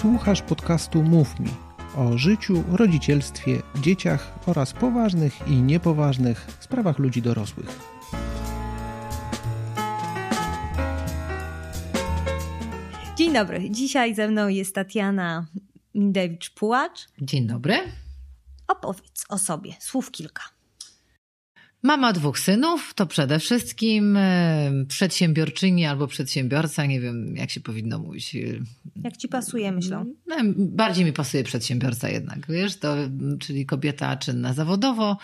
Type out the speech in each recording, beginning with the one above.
Słuchasz podcastu Mów Mi o życiu, rodzicielstwie, dzieciach oraz poważnych i niepoważnych sprawach ludzi dorosłych. Dzień dobry. Dzisiaj ze mną jest Tatiana Mindewicz-Pułacz. Dzień dobry. Opowiedz o sobie, słów kilka. Mama dwóch synów to przede wszystkim e, przedsiębiorczyni albo przedsiębiorca, nie wiem jak się powinno mówić. Jak ci pasuje, myślę? No, bardziej mi pasuje przedsiębiorca jednak, wiesz, to, czyli kobieta czynna zawodowo,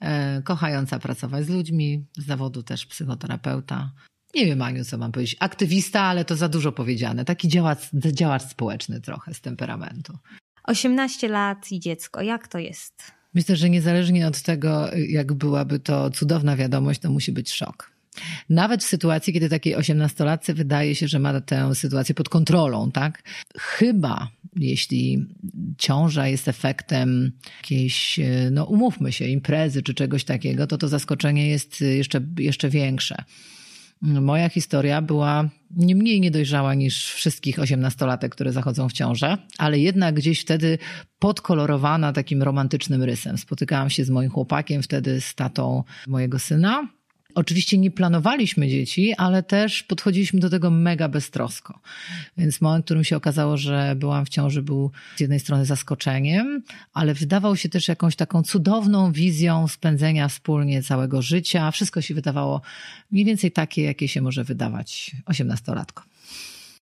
e, kochająca pracować z ludźmi, z zawodu też psychoterapeuta. Nie wiem, Aniu, co mam powiedzieć. Aktywista, ale to za dużo powiedziane. Taki działacz, działacz społeczny trochę z temperamentu. 18 lat i dziecko. Jak to jest? Myślę, że niezależnie od tego, jak byłaby to cudowna wiadomość, to musi być szok. Nawet w sytuacji, kiedy takiej osiemnastolatce wydaje się, że ma tę sytuację pod kontrolą, tak? Chyba, jeśli ciąża jest efektem jakiejś, no umówmy się, imprezy czy czegoś takiego, to to zaskoczenie jest jeszcze, jeszcze większe. Moja historia była nie mniej niedojrzała niż wszystkich osiemnastolatek, które zachodzą w ciążę, ale jednak gdzieś wtedy podkolorowana takim romantycznym rysem. Spotykałam się z moim chłopakiem, wtedy z tatą mojego syna. Oczywiście nie planowaliśmy dzieci, ale też podchodziliśmy do tego mega beztrosko. Więc moment, w którym się okazało, że byłam w ciąży, był z jednej strony zaskoczeniem, ale wydawał się też jakąś taką cudowną wizją spędzenia wspólnie całego życia. Wszystko się wydawało mniej więcej takie, jakie się może wydawać osiemnastolatkom.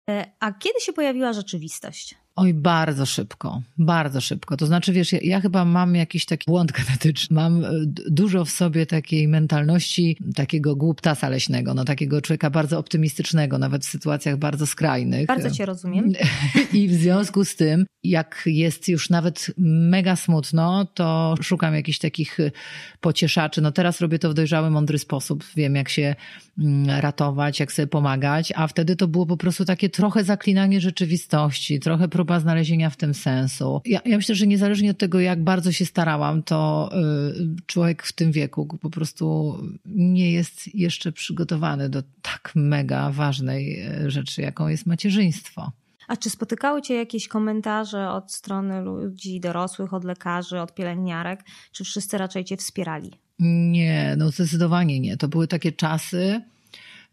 E, a kiedy się pojawiła rzeczywistość? Oj, bardzo szybko, bardzo szybko. To znaczy, wiesz, ja, ja, chyba mam jakiś taki błąd genetyczny. Mam e, dużo w sobie takiej mentalności takiego głuptasa leśnego, no takiego człowieka bardzo optymistycznego, nawet w sytuacjach bardzo skrajnych. Bardzo cię rozumiem. I w związku z tym, jak jest już nawet mega smutno, to szukam jakichś takich pocieszaczy. No teraz robię to w dojrzały, mądry sposób. Wiem, jak się mm, ratować, jak sobie pomagać, a wtedy to było po prostu takie trochę zaklinanie rzeczywistości, trochę próba znalezienia w tym sensu. Ja, ja myślę, że niezależnie od tego, jak bardzo się starałam, to y, człowiek w tym wieku po prostu nie jest jeszcze przygotowany do tak mega ważnej y, rzeczy, jaką jest macierzyństwo. A czy spotykały Cię jakieś komentarze od strony ludzi dorosłych, od lekarzy, od pielęgniarek? Czy wszyscy raczej Cię wspierali? Nie, no zdecydowanie nie. To były takie czasy,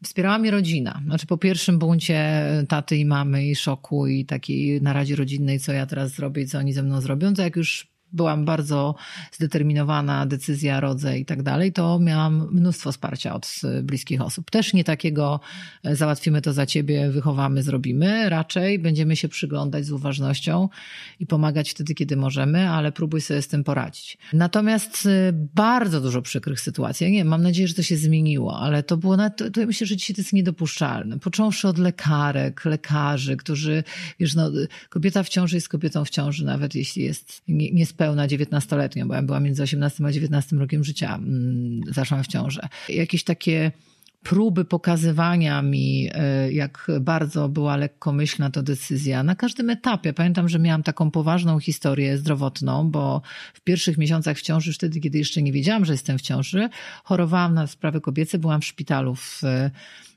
Wspierała mnie rodzina. Znaczy po pierwszym buncie taty i mamy i szoku i takiej naradzie rodzinnej, co ja teraz zrobię co oni ze mną zrobią, to jak już byłam bardzo zdeterminowana, decyzja, rodzę i tak dalej, to miałam mnóstwo wsparcia od bliskich osób. Też nie takiego e, załatwimy to za ciebie, wychowamy, zrobimy. Raczej będziemy się przyglądać z uważnością i pomagać wtedy, kiedy możemy, ale próbuj sobie z tym poradzić. Natomiast e, bardzo dużo przykrych sytuacji. Nie mam nadzieję, że to się zmieniło, ale to było, na, to, to ja myślę, że dzisiaj to jest niedopuszczalne. Począwszy od lekarek, lekarzy, którzy, wiesz, no, kobieta w ciąży jest kobietą w ciąży, nawet jeśli jest nie, nie pełna 19-letnią, bo ja byłam między 18 a 19 rokiem życia, mm, zaszłam w ciążę. Jakieś takie próby pokazywania mi, e, jak bardzo była lekkomyślna to decyzja na każdym etapie. Pamiętam, że miałam taką poważną historię zdrowotną, bo w pierwszych miesiącach w ciąży, wtedy, kiedy jeszcze nie wiedziałam, że jestem w ciąży, chorowałam na sprawy kobiece, byłam w szpitalu w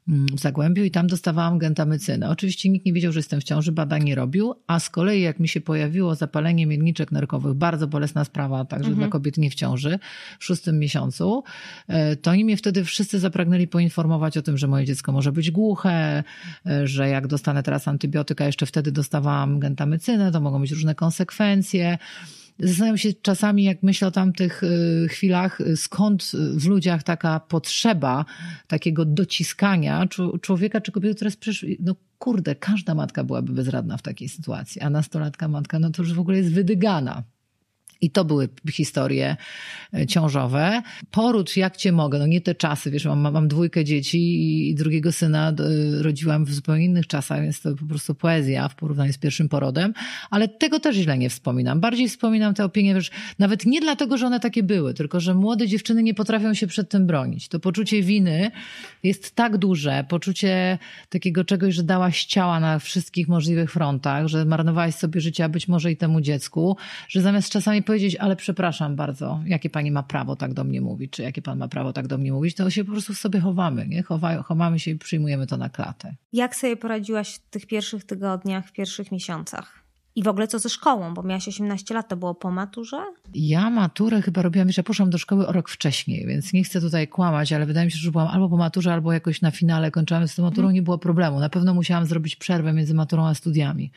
w Zagłębiu i tam dostawałam gentamycynę. Oczywiście nikt nie wiedział, że jestem w ciąży, badań nie robił, a z kolei jak mi się pojawiło zapalenie miedniczek nerkowych, bardzo bolesna sprawa, także mhm. dla kobiet nie w ciąży, w szóstym miesiącu, e, to oni mnie wtedy wszyscy zapragnęli poinformować o tym, że moje dziecko może być głuche, e, że jak dostanę teraz antybiotyka, jeszcze wtedy dostawałam gentamycynę, to mogą być różne konsekwencje. Zastanawiam się czasami, jak myślę o tamtych y, chwilach, y, skąd w ludziach taka potrzeba takiego dociskania człowieka czy kobiety, która jest no kurde, każda matka byłaby bezradna w takiej sytuacji, a nastolatka matka, no to już w ogóle jest wydygana. I to były historie e, ciążowe. Poród, jak cię mogę, no nie te czasy, wiesz, mam, mam dwójkę dzieci i drugiego syna rodziłam w zupełnie innych czasach, więc to po prostu poezja w porównaniu z pierwszym porodem, ale tego też źle nie wspominam. Bardziej wspominam te opinie, wiesz, nawet nie dlatego, że one takie były, tylko że młode dziewczyny nie potrafią się przed tym bronić. To poczucie winy jest tak duże, poczucie takiego czegoś, że dałaś ciała na wszystkich możliwych frontach, że marnowałaś sobie życie, a być może i temu dziecku, że zamiast czasami powiedzieć, ale przepraszam bardzo, jakie pani ma prawo tak do mnie mówić, czy jakie pan ma prawo tak do mnie mówić, to się po prostu sobie chowamy, nie? Chowa, chowamy się i przyjmujemy to na klatę. Jak sobie poradziłaś w tych pierwszych tygodniach, w pierwszych miesiącach? I w ogóle co ze szkołą, bo miałaś 18 lat, to było po maturze? Ja maturę chyba robiłam, że poszłam do szkoły o rok wcześniej, więc nie chcę tutaj kłamać, ale wydaje mi się, że byłam albo po maturze, albo jakoś na finale kończyłam z tą maturą, nie było problemu. Na pewno musiałam zrobić przerwę między maturą a studiami,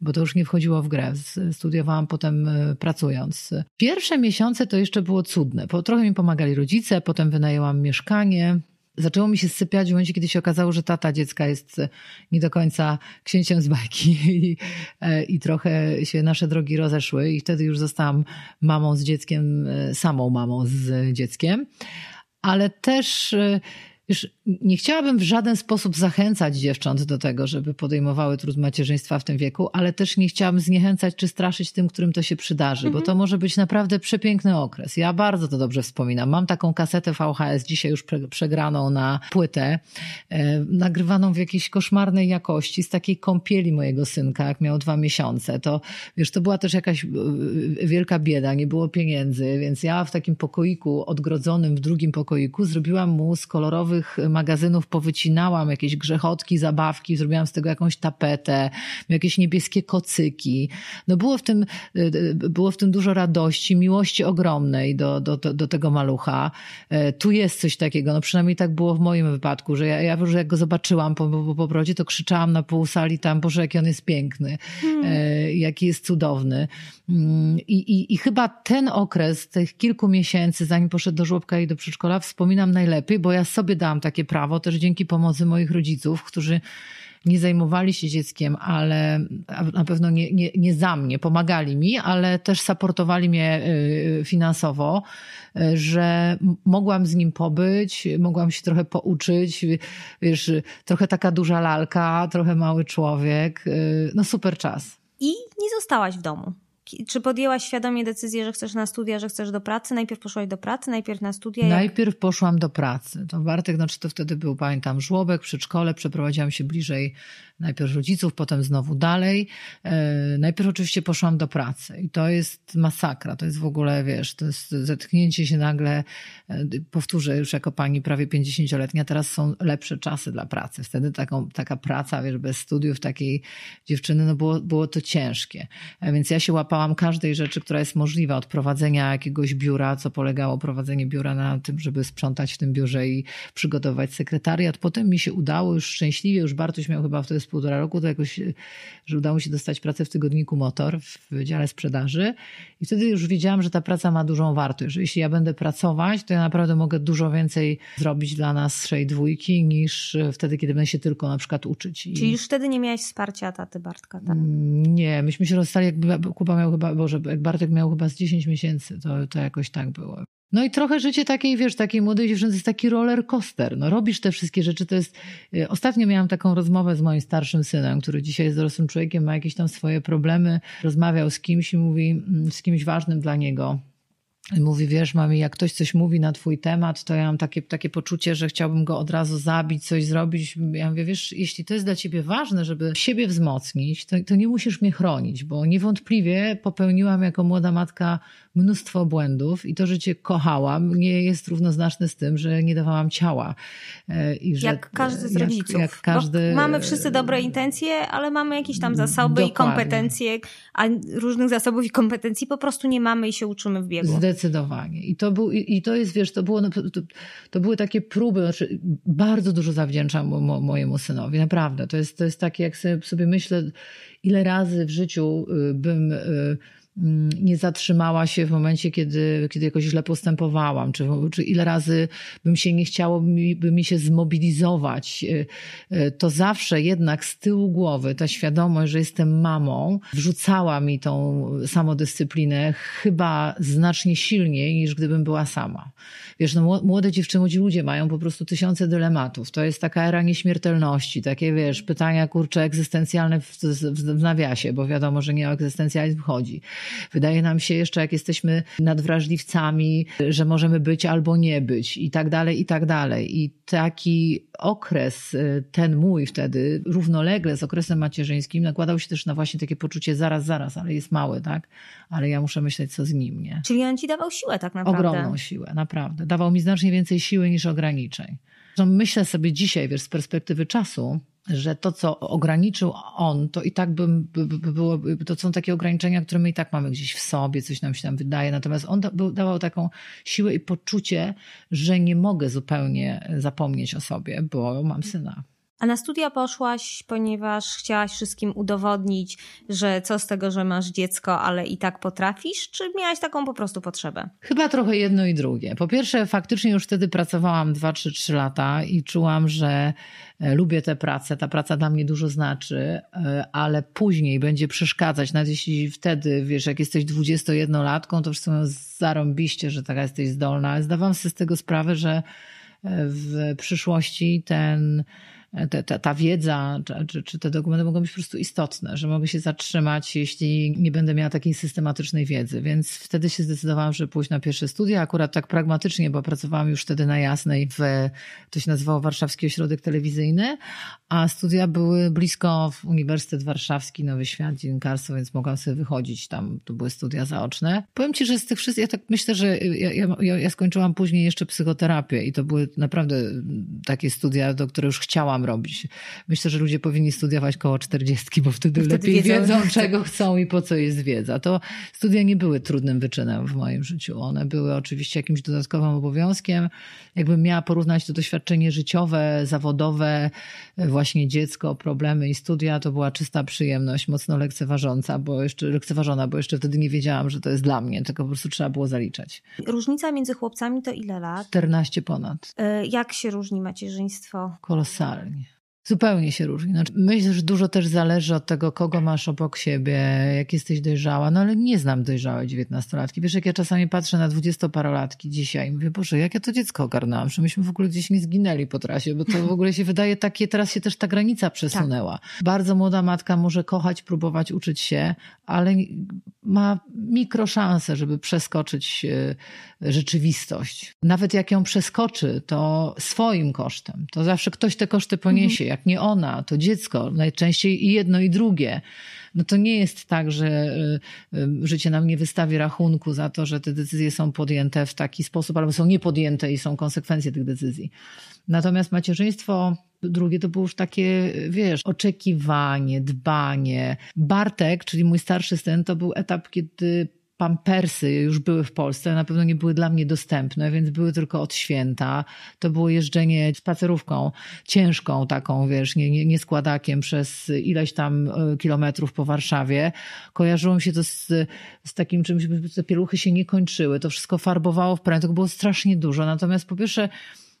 bo to już nie wchodziło w grę. Studiowałam potem e, pracując. Pierwsze miesiące to jeszcze było cudne, bo trochę mi pomagali rodzice, potem wynajęłam mieszkanie, zaczęło mi się sypiać w momencie, kiedy się okazało, że tata dziecka jest nie do końca księciem z bajki i, e, i trochę się nasze drogi rozeszły i wtedy już zostałam mamą z dzieckiem, e, samą mamą z dzieckiem. Ale też e, już nie chciałabym w żaden sposób zachęcać dziewcząt do tego, żeby podejmowały trud macierzyństwa w tym wieku, ale też nie chciałabym zniechęcać czy straszyć tym, którym to się przydarzy, bo to mhm. może być naprawdę przepiękny okres. Ja bardzo to dobrze wspominam. Mam taką kasetę VHS, dzisiaj już przegraną na płytę, e, nagrywaną w jakiejś koszmarnej jakości, z takiej kąpieli mojego synka, jak miał dwa miesiące. To, wiesz, to była też jakaś e, wielka bieda, nie było pieniędzy, więc ja w takim pokoiku odgrodzonym, w drugim pokoiku zrobiłam mu z kolorowych magazynów powycinałam jakieś grzechotki, zabawki, zrobiłam z tego jakąś tapetę, jakieś niebieskie kocyki. No było w tym, było w tym dużo radości, miłości ogromnej do, do, do, tego malucha. E, tu jest coś takiego, no przynajmniej tak było w moim wypadku, że ja, ja już jak go zobaczyłam po, po, po porodzie, to krzyczałam na pół sali tam, Boże, jaki on jest piękny, hmm. E, jaki jest cudowny. Mm, I, i, I chyba ten okres, tych kilku miesięcy, zanim poszedł do żłobka i do przedszkola, wspominam najlepiej, bo ja sobie dałam takie prawo też dzięki pomocy moich rodziców, którzy nie zajmowali się dzieckiem, ale na pewno nie, nie, nie za mnie, pomagali mi, ale też supportowali mnie y, finansowo, y, że mogłam z nim pobyć, mogłam się trochę pouczyć, wiesz, trochę taka duża lalka, trochę mały człowiek, y, no super czas. I nie zostałaś w domu. Czy podjęłaś świadomie decyzję, że chcesz na studia, że chcesz do pracy? Najpierw poszłaś do pracy, najpierw na studia? Najpierw poszłam do pracy. To Bartek, znaczy to wtedy był, pamiętam, żłobek, przedszkole, przeprowadziłam się bliżej najpierw rodziców, potem znowu dalej. E, najpierw oczywiście poszłam do pracy i to jest masakra, to jest w ogóle, wiesz, to jest zetknięcie się nagle, e, powtórzę już jako pani prawie 50-letnia, teraz są lepsze czasy dla pracy. Wtedy taką, taka praca, wiesz, bez studiów takiej dziewczyny, no było, było to ciężkie. E, więc ja się łapałam każdej rzeczy, która jest możliwa, od prowadzenia jakiegoś biura, co polegało prowadzenie biura na tym, żeby sprzątać w tym biurze i przygotować sekretariat. Potem mi się udało już szczęśliwie, już Bartuś miał chyba wtedy przez półtora roku, to jakoś, że udało mi się dostać pracę w tygodniku Motor w Wydziale Sprzedaży i wtedy już wiedziałam, że ta praca ma dużą wartość, że jeśli ja będę pracować, to ja naprawdę mogę dużo więcej zrobić dla nas szej dwójki niż wtedy, kiedy będę się tylko na przykład uczyć. I... Czyli już wtedy nie miałaś wsparcia taty Bartka, tak? Nie, myśmy się rozstali, jak Kuba miał chyba, Boże, jak Bartek miał chyba z 10 miesięcy, to, to jakoś tak było. No i trochę życie takiej, wiesz, takiej młodej dziewczyny to jest taki roller coaster. No robisz te wszystkie rzeczy, to jest... Y, ostatnio miałam taką rozmowę z moim starszym synem, który dzisiaj jest dorosłym człowiekiem, ma jakieś tam swoje problemy. Rozmawiał z kimś i mówi, mm, z kimś ważnym dla niego mówi, wiesz, mami, jak ktoś coś mówi na twój temat, to ja mam takie, takie poczucie, że chciałbym go od razu zabić, coś zrobić. Ja mówię, wiesz, jeśli to jest dla ciebie ważne, żeby siebie wzmocnić, to, to nie musisz mnie chronić, bo niewątpliwie popełniłam jako młoda matka mnóstwo błędów i to, że cię kochałam, nie jest równoznaczne z tym, że nie dawałam ciała. E, I że, jak każdy z jak, rodziców. Jak każdy... mamy wszyscy dobre intencje, ale mamy jakieś tam zasoby Dokładnie. i kompetencje, a różnych zasobów i kompetencji po prostu nie mamy i się uczymy w biegu. Zdecydowanie. I to, był, i to jest, wiesz, to, było, to, to były takie próby, znaczy bardzo dużo zawdzięczam mo, mojemu synowi, naprawdę. To jest, to jest takie, jak sobie, sobie myślę, ile razy w życiu y, bym y, nie zatrzymała się w momencie, kiedy, kiedy jakoś źle postępowałam, czy, czy ile razy bym się nie chciało by mi się zmobilizować, y, y, to zawsze jednak z tyłu głowy ta świadomość, że jestem mamą, wrzucała mi tą samodyscyplinę chyba znacznie silniej niż gdybym była sama. Wiesz, no młode dziewczyny, młodzi ludzie mają po prostu tysiące dylematów. To jest taka era nieśmiertelności, takie wiesz, pytania kurcze egzystencjalne w, w, w nawiasie, bo wiadomo, że nie o egzystencjalizm chodzi. Wydaje nam się jeszcze, jak jesteśmy nadwrażliwcami, że możemy być albo nie być i tak dalej, i tak dalej. I taki okres, y, ten mój wtedy, równolegle z okresem macierzyńskim, nakładał się też na właśnie takie poczucie zaraz, zaraz, ale jest mały, tak? Ale ja muszę myśleć, co z nim, nie? Czyli on ci dawał siłę tak naprawdę. Ogromną siłę, naprawdę. Dawał mi znacznie więcej siły niż ograniczeń. Myślę sobie dzisiaj, wiesz, z perspektywy czasu, że to, co ograniczył on, to i tak by, by, by było, to są takie ograniczenia, które my i tak mamy gdzieś w sobie, coś nam się tam wydaje. Natomiast on dawał taką siłę i poczucie, że nie mogę zupełnie zapomnieć o sobie, bo mam syna. A na studia poszłaś, ponieważ chciałaś wszystkim udowodnić, że co z tego, że masz dziecko, ale i tak potrafisz, czy miałaś taką po prostu potrzebę? Chyba trochę jedno i drugie. Po pierwsze, faktycznie już wtedy pracowałam 2-3 lata i czułam, że e, lubię tę pracę. Ta praca dla mnie dużo znaczy, e, ale później będzie przeszkadzać. Nawet jeśli wtedy, wiesz, jak jesteś 21-latką, to wszyscy mówią zarąbiście, że taka jesteś zdolna. Zdawałam sobie z tego sprawę, że e, w przyszłości ten te, te, ta wiedza czy, czy te dokumenty mogą być po prostu istotne, że mogę się zatrzymać, jeśli nie będę miała takiej systematycznej wiedzy. Więc wtedy się zdecydowałam, że pójść na pierwsze studia, akurat tak pragmatycznie, bo pracowałam już wtedy na Jasnej w, to się nazywało Warszawski Ośrodek Telewizyjny, a studia były blisko w Uniwersytet Warszawski, Nowy Świat, dziennikarstwo, więc mogłam sobie wychodzić tam, to były studia zaoczne. Powiem Ci, że z tych wszystkich, ja tak myślę, że ja, ja, ja skończyłam później jeszcze psychoterapię i to były naprawdę takie studia, do których już chciałam robić. Myślę, że ludzie powinni studiować koło czterdziestki, bo wtedy, lepiej wiedzą, wiedzą, czego chcą i po co jest wiedza. To studia nie były trudnym wyczynem w moim życiu. One były oczywiście jakimś dodatkowym obowiązkiem. Jakbym miała porównać to doświadczenie życiowe, zawodowe, właśnie dziecko, problemy i studia, to była czysta przyjemność, mocno lekceważąca, bo jeszcze lekceważona, bo jeszcze wtedy nie wiedziałam, że to jest dla mnie, tylko po prostu trzeba było zaliczać. Różnica między chłopcami to ile lat? 14 ponad. E, jak się różni macierzyństwo? Kolosalnie. Zupełnie się różni. Znaczy, myślę, że dużo też zależy od tego, kogo masz obok siebie, jak jesteś dojrzała. No ale nie znam dojrzałej dziewiętnastolatki. Wiesz, jak ja czasami patrzę na dwudziestoparolatki dzisiaj i mówię, Boże, jak ja to dziecko ogarnęłam, że myśmy w ogóle gdzieś nie zginęli po trasie, bo to w ogóle się wydaje takie, teraz się też ta granica przesunęła. Tak. Bardzo młoda matka może kochać, próbować uczyć się, ale ma mikroszansę, żeby przeskoczyć e, rzeczywistość. Nawet jak ją przeskoczy, to swoim kosztem. To zawsze ktoś te koszty poniesie. Jak nie ona, to dziecko. Najczęściej i jedno, i drugie. No to nie jest tak, że e, e, życie nam nie wystawi rachunku za to, że te decyzje są podjęte w taki sposób, albo są niepodjęte i są konsekwencje tych decyzji. Natomiast macierzyństwo drugie to było już takie, wiesz, oczekiwanie, dbanie. Bartek, czyli mój starszy syn, to był etap, kiedy pampersy już były w Polsce, na pewno nie były dla mnie dostępne, więc były tylko od święta. To było jeżdżenie spacerówką ciężką taką, wiesz, nie, nie, nie składakiem przez ileś tam e, kilometrów po Warszawie. Kojarzyło mi się to z, z takim czymś, te pieluchy się nie kończyły. To wszystko farbowało w praniu, było strasznie dużo. Natomiast po pierwsze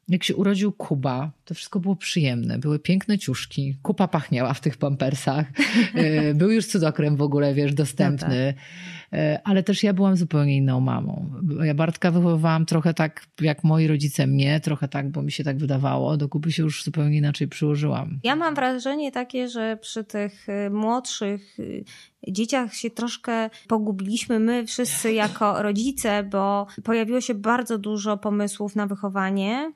jak się urodził Kuba, to wszystko było przyjemne. Były piękne ciuszki, kupa pachniała w tych pampersach. E, był już cudokrem w ogóle, wiesz, dostępny. No tak. E, ale też ja byłam zupełnie inną mamą. Ja Bartka wychowywałam trochę tak, jak moi rodzice mnie, trochę tak, bo mi się tak wydawało. Do Kuby się już zupełnie inaczej przyłożyłam. Ja mam wrażenie takie, że przy tych y, młodszych y, dzieciach się troszkę pogubiliśmy my wszyscy jako rodzice, bo pojawiło się bardzo dużo pomysłów na wychowanie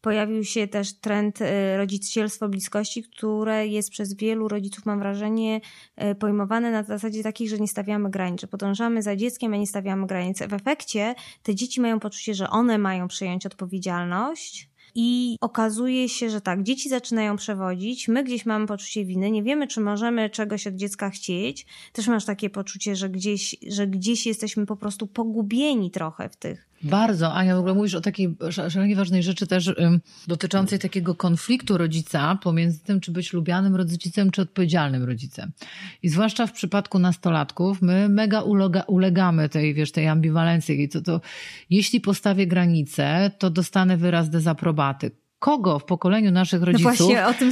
pojawił się też trend e, rodzicielstwo bliskości, które jest przez wielu rodziców, mam wrażenie, e, pojmowane na zasadzie takiej, że nie stawiamy granic, że podążamy za dzieckiem, a nie stawiamy granic. W efekcie te dzieci mają poczucie, że one mają przyjąć odpowiedzialność i okazuje się, że tak, dzieci zaczynają przewodzić, my gdzieś mamy poczucie winy, nie wiemy, czy możemy czegoś od dziecka chcieć. Też masz takie poczucie, że gdzieś, że gdzieś jesteśmy po prostu pogubieni trochę w tych bardzo. Ania, w ogóle mówisz o takiej szalenie ważnej rzeczy też dotyczącej takiego konfliktu rodzica pomiędzy tym, czy być lubianym rodzicem, czy odpowiedzialnym rodzicem. I zwłaszcza w przypadku nastolatków, my mega ulega, ulegamy tej, wiesz, tej ambiwalencji. I to, to, jeśli postawię granicę, to dostanę wyraz dezaprobaty kogo w pokoleniu naszych no rodziców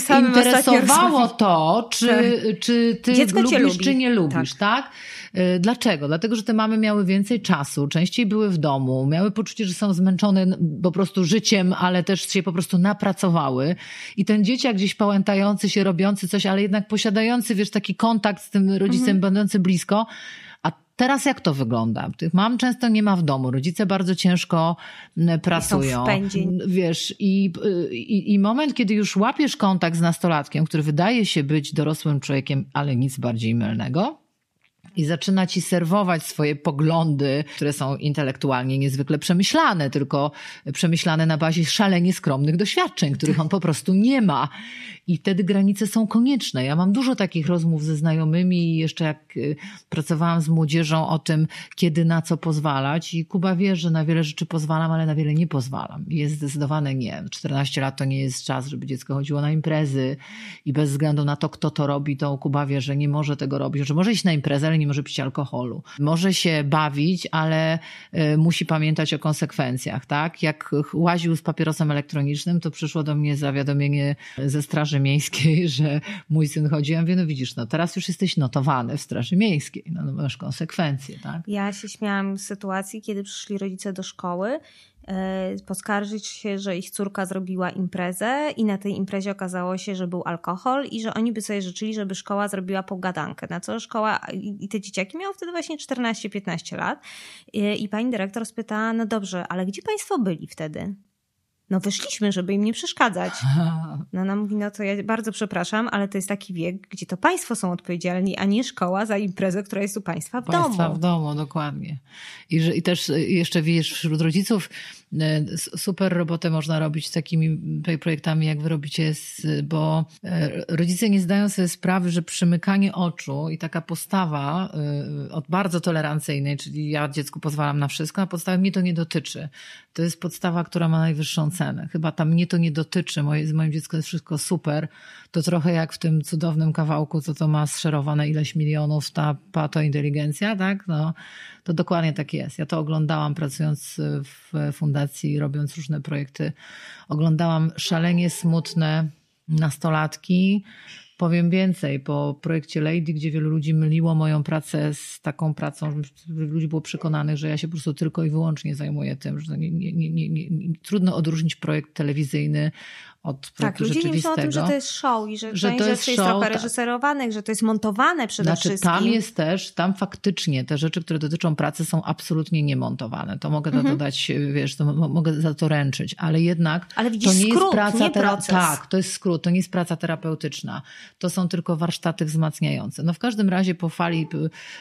no interesowało to, czy, tak. czy ty Dziecko lubisz, czy nie lubisz, tak. tak? Y, dlaczego? Dlatego, że te mamy miały więcej czasu, częściej były w domu, miały poczucie, że są zmęczone po prostu życiem, ale też się po prostu napracowały. I ten dzieciak gdzieś pałętający się, robiący coś, ale jednak posiadający, wiesz, taki kontakt z tym rodzicem, mhm. będący blisko, Teraz jak to wygląda? Tych mam często nie ma w domu. Rodzice bardzo ciężko pracują. Są Wiesz, i, i, i moment, kiedy już łapiesz kontakt z nastolatkiem, który wydaje się być dorosłym człowiekiem, ale nic bardziej mylnego, i zaczyna ci serwować swoje poglądy, które są intelektualnie niezwykle przemyślane, tylko przemyślane na bazie szalenie skromnych doświadczeń, których on po prostu nie ma. I wtedy granice są konieczne. Ja mam dużo takich rozmów ze znajomymi i jeszcze jak y, pracowałam z młodzieżą o tym, kiedy na co pozwalać. I Kuba wie, że na wiele rzeczy pozwalam, ale na wiele nie pozwalam. Jest zdecydowane nie. 14 lat to nie jest czas, żeby dziecko chodziło na imprezy i bez względu na to, kto to robi, to Kuba wie, że nie może tego robić, że może iść na imprezę, ale nie może pić alkoholu. Może się bawić, ale y, musi pamiętać o konsekwencjach, tak? Jak łaził z papierosem elektronicznym, to przyszło do mnie zawiadomienie ze Straży Miejskiej, że mój syn chodzi. Ja mówię, no widzisz, no teraz już jesteś notowany w Straży Miejskiej, no, no masz konsekwencje, tak? Ja się śmiałam z sytuacji, kiedy przyszli rodzice do szkoły poskarżyć się, że ich córka zrobiła imprezę i na tej imprezie okazało się, że był alkohol i że oni by sobie życzyli, żeby szkoła zrobiła pogadankę. Na co szkoła i te dzieciaki miały wtedy właśnie 14-15 lat I, i pani dyrektor spytała, no dobrze, ale gdzie państwo byli wtedy? No wyszliśmy, żeby im nie przeszkadzać. No ona mówi, no to ja bardzo przepraszam, ale to jest taki wiek, gdzie to państwo są odpowiedzialni, a nie szkoła za imprezę, która jest u państwa w państwa domu. Państwa w domu, dokładnie. I, że, I też jeszcze wiesz, wśród rodziców e, super robotę można robić z takimi projektami, jak wy robicie, bo e, rodzice nie zdają sobie sprawy, że przymykanie oczu i taka postawa e, od bardzo tolerancyjnej, czyli ja dziecku pozwalam na wszystko, a podstawy mnie to nie dotyczy. To jest podstawa, która ma najwyższą Chyba tam mnie to nie dotyczy, moje, z moim dzieckiem jest wszystko super. To trochę jak w tym cudownym kawałku, co to ma zszerowane ileś milionów, ta patointeligencja, tak? No, to dokładnie tak jest. Ja to oglądałam pracując w fundacji, robiąc różne projekty. Oglądałam szalenie smutne nastolatki, Powiem więcej, po projekcie Lady, gdzie wielu ludzi myliło moją pracę z taką pracą, że ludzi było przekonanych, że ja się po prostu tylko i wyłącznie zajmuję tym, że nie, nie, nie, trudno odróżnić projekt telewizyjny od Tak, ludzie nie myślą o tym, że to jest show i że, że część to jest rzeczy show, jest trochę reżyserowanych, że to jest montowane przede znaczy, wszystkim. Tam jest też, tam faktycznie te rzeczy, które dotyczą pracy są absolutnie niemontowane. To mogę mhm. dodać, wiesz, to mogę za to ręczyć, ale jednak ale widzisz, to nie skrót, jest praca nie. Tak, to jest skrót, to nie jest praca terapeutyczna. To są tylko warsztaty wzmacniające. No w każdym razie po fali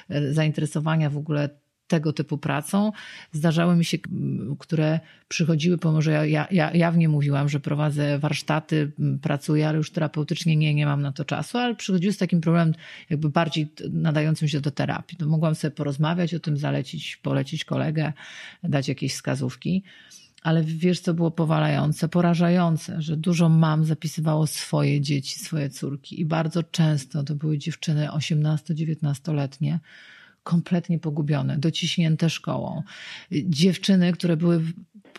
e, zainteresowania w ogóle tego typu pracą. Zdarzały mi się, które przychodziły, pomimo że ja, ja, ja jawnie mówiłam, że prowadzę warsztaty, pracuję, ale już terapeutycznie nie, nie mam na to czasu, ale przychodziły z takim problemem jakby bardziej nadającym się do terapii. To mogłam sobie porozmawiać o tym, zalecić, polecić kolegę, dać jakieś wskazówki. Ale wiesz, co było powalające, porażające, że dużo mam zapisywało swoje dzieci, swoje córki i bardzo często to były dziewczyny 18-19-letnie, kompletnie pogubione, dociśnięte szkołą. Dziewczyny, które były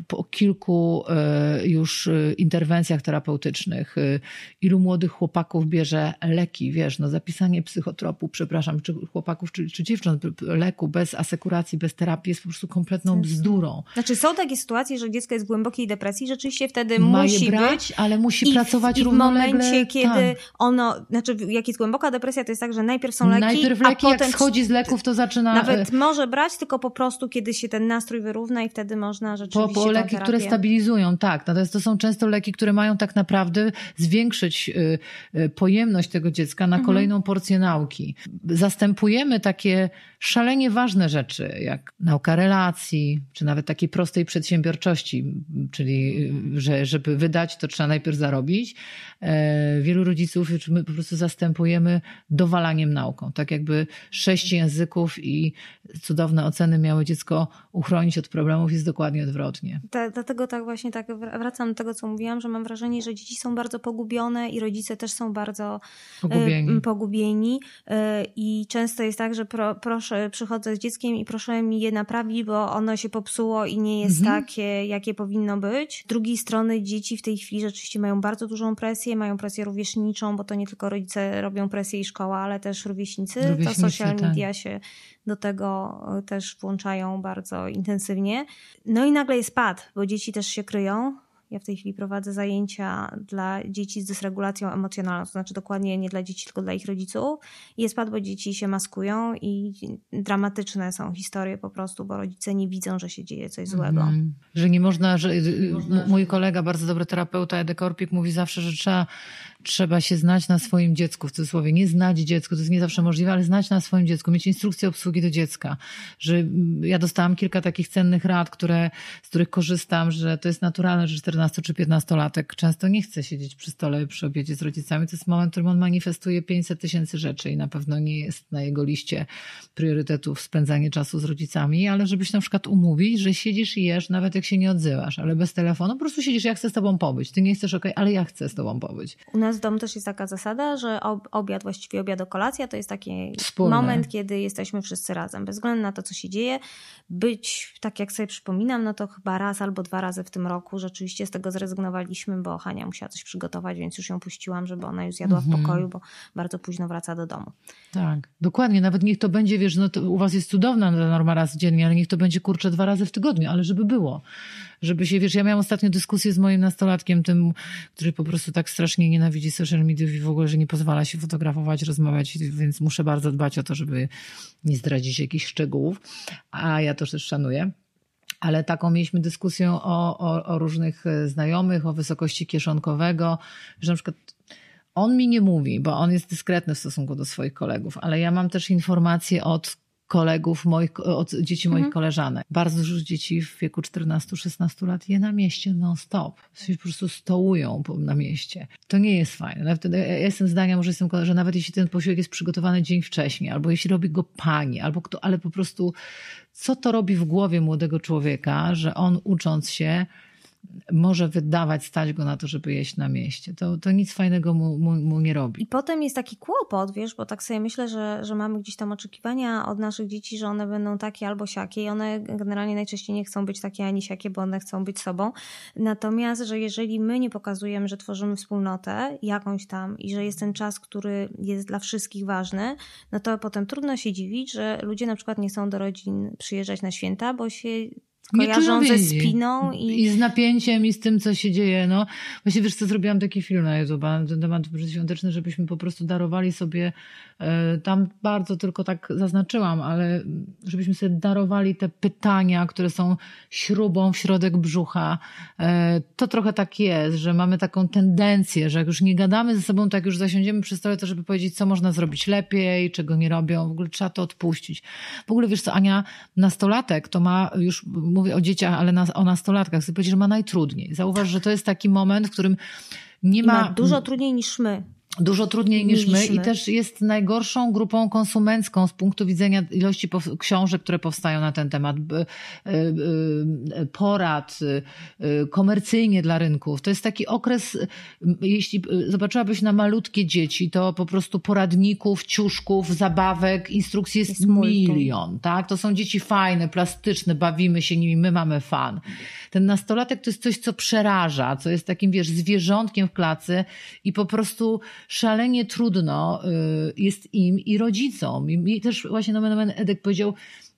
po kilku e, już e, interwencjach terapeutycznych, e, ilu młodych chłopaków bierze leki, wiesz, no zapisanie psychotropu, przepraszam, czy chłopaków, czy, czy dziewcząt, leku bez asekuracji, bez terapii jest po prostu kompletną bzdurą. Znaczy są takie sytuacje, że dziecko jest w głębokiej depresji, rzeczywiście wtedy Ma musi brać, być, ale musi i pracować w, równolegle. I w momencie, kiedy tam. ono, znaczy jak jest głęboka depresja, to jest tak, że najpierw są leki, Najpierw leki, a jak potem schodzi z leków, to zaczyna... Nawet może brać, tylko po prostu, kiedy się ten nastrój wyrówna i wtedy można rzeczywiście po, leki, które stabilizują, tak. Natomiast to są często leki, które mają tak naprawdę zwiększyć y, y, pojemność tego dziecka na mhm. kolejną porcję nauki. Zastępujemy takie szalenie ważne rzeczy, jak nauka relacji, czy nawet takiej prostej przedsiębiorczości, czyli y, że żeby wydać, to trzeba najpierw zarobić. E, wielu rodziców my po prostu zastępujemy dowalaniem nauką. Tak jakby sześć języków i cudowne oceny miały dziecko uchronić od problemów, jest dokładnie odwrotnie. Dlatego tak właśnie tak wracam do tego, co mówiłam, że mam wrażenie, że dzieci są bardzo pogubione i rodzice też są bardzo pogubieni. pogubieni. E, I często jest tak, że pro, proszę, przychodzę z dzieckiem i proszę mi je naprawić, bo ono się popsuło i nie jest mhm. takie, jakie powinno być. Z drugiej strony dzieci w tej chwili rzeczywiście mają bardzo dużą presję, mają presję rówieśniczą, bo to nie tylko rodzice robią presję i szkoła, ale też rówieśnicy. rówieśnicy to social tak. media tak. się do tego e, też włączają bardzo intensywnie. No i nagle jest pad, bo dzieci też się kryją. Ja w tej chwili prowadzę zajęcia dla dzieci z dysregulacją emocjonalną, to znaczy dokładnie nie dla dzieci, tylko dla ich rodziców. Jest pad, bo dzieci się maskują i dramatyczne są historie po prostu, bo rodzice nie widzą, że się dzieje coś złego. Mm, że nie można, że mój kolega, bardzo dobry terapeuta Edek Orpik mówi zawsze, że trzeba trzeba się znać na swoim dziecku, w cudzysłowie, nie znać dziecku, to jest nie zawsze możliwe, ale znać na swoim dziecku, mieć instrukcję obsługi do dziecka, że mm, ja dostałam kilka takich cennych rad, które, z których korzystam, że to jest naturalne, że 14 czy 15 latek często nie chce siedzieć przy stole przy obiedzie z rodzicami, to jest moment, w którym on manifestuje 500 tysięcy rzeczy i na pewno nie jest na jego liście priorytetów spędzanie czasu z rodzicami, ale żebyś na przykład umówić, że siedzisz i jesz, nawet jak się nie odzywasz, ale bez telefonu, po prostu siedzisz, ja chcę z tobą pobyć, ty nie chcesz, okej, okay, ale ja chcę z tobą pobyć. Nas w domu też jest taka zasada, że obiad, właściwie obiad do kolacja to jest taki Wspólne. moment, kiedy jesteśmy wszyscy razem, bez względu na to, co się dzieje. Być, tak jak sobie przypominam, no to chyba raz albo dwa razy w tym roku rzeczywiście z tego zrezygnowaliśmy, bo Hania musiała coś przygotować, więc już ją puściłam, żeby ona już zjadła mhm. w pokoju, bo bardzo późno wraca do domu. Tak, dokładnie. Nawet niech to będzie, wiesz, no u was jest cudowna norma raz dziennie, ale niech to będzie kurczę dwa razy w tygodniu, ale żeby było żeby się, wiesz, ja miałam ostatnio dyskusję z moim nastolatkiem, tym, który po prostu tak strasznie nienawidzi social mediów i w ogóle, że nie pozwala się fotografować, rozmawiać, więc muszę bardzo dbać o to, żeby nie zdradzić jakichś szczegółów, a ja to też szanuję. Ale taką mieliśmy dyskusję o, o, o różnych znajomych, o wysokości kieszonkowego, że na przykład on mi nie mówi, bo on jest dyskretny w stosunku do swoich kolegów, ale ja mam też informacje od kolegów, moich, od dzieci moich mhm. koleżanek. Bardzo dużo dzieci w wieku 14-16 lat je na mieście non-stop. Się po prostu stołują na mieście. To nie jest fajne. Nawet, ja jestem zdania, może jestem, że nawet jeśli ten posiłek jest przygotowany dzień wcześniej, albo jeśli robi go pani, albo kto, ale po prostu co to robi w głowie młodego człowieka, że on ucząc się może wydawać, stać go na to, żeby jeść na mieście. To, to nic fajnego mu, mu, mu, nie robi. I potem jest taki kłopot, wiesz, bo tak sobie myślę, że, że mamy gdzieś tam oczekiwania od naszych dzieci, że one będą takie albo siakie i one generalnie najczęściej nie chcą być takie ani siakie, bo one chcą być sobą. Natomiast, że jeżeli my nie pokazujemy, że tworzymy wspólnotę jakąś tam i że jest ten czas, który jest dla wszystkich ważny, no to potem trudno się dziwić, że ludzie na przykład nie chcą do rodzin przyjeżdżać na święta, bo się kojarzą ze spiną. I... I z napięciem i z tym, co się dzieje. No, właśnie wiesz co, zrobiłam taki film na YouTube na ten temat świąteczny, żebyśmy po prostu darowali sobie, e, tam bardzo tylko tak zaznaczyłam, ale żebyśmy sobie darowali te pytania, które są śrubą w środek brzucha. E, to trochę tak jest, że mamy taką tendencję, że jak już nie gadamy ze sobą, tak już zasiądziemy przy stole, to żeby powiedzieć, co można zrobić lepiej, czego nie robią. W ogóle trzeba to odpuścić. W ogóle wiesz co, Ania, nastolatek to ma już mówię o dzieciach, ale na, o nastolatkach, chcę powiedzieć, że ma najtrudniej. Zauważ, że to jest taki moment, w którym nie ma... ma dużo trudniej niż my. Dużo trudniej niż my i też jest najgorszą grupą konsumencką z punktu widzenia ilości książek, które powstają na ten temat, e, e, porad e, komercyjnie dla rynków. To jest taki okres, jeśli zobaczyłabyś na malutkie dzieci, to po prostu poradników, ciuszków, zabawek, instrukcji jest, jest milion. Tak? To są dzieci fajne, plastyczne, bawimy się nimi, my mamy fan. Ten nastolatek to jest coś, co przeraża, co jest takim, wiesz, zwierzątkiem w klacy i po prostu szalenie trudno y, jest im i rodzicom. I też właśnie nomen omen Edek powiedział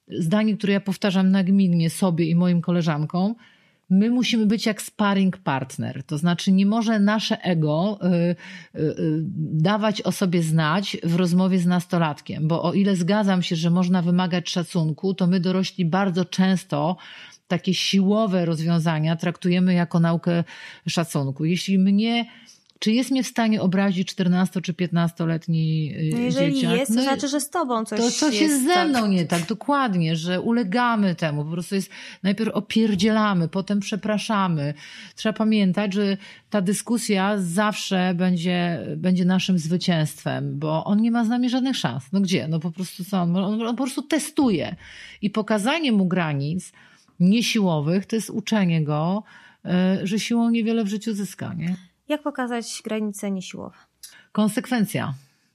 zdanie, które ja powtarzam nagminnie sobie i moim koleżankom, my musimy być jak sparring partner. To znaczy, nie może nasze ego y, y, y, dawać o sobie znać w rozmowie z nastolatkiem, bo o ile zgadzam się, że można wymagać szacunku, to my dorośli bardzo często takie siłowe rozwiązania traktujemy jako naukę szacunku. Jeśli mnie czy jest mnie w stanie obrazić 14 czy 15-letni no jeżeli dzieciak? jest, to no, znaczy, że z tobą coś To coś jest, ze mną tak. nie tak, dokładnie, że ulegamy temu. Po prostu jest, najpierw opierdzielamy, potem przepraszamy. Trzeba pamiętać, że ta dyskusja zawsze będzie, będzie naszym zwycięstwem, bo on nie ma z nami żadnych szans. No gdzie? No po prostu co? On, on, on po prostu testuje. I pokazanie mu granic niesiłowych to jest uczenie go, e, że siłą niewiele w życiu zyska, nie? Jak pokazać granice niesiłowe? Konsekwencja.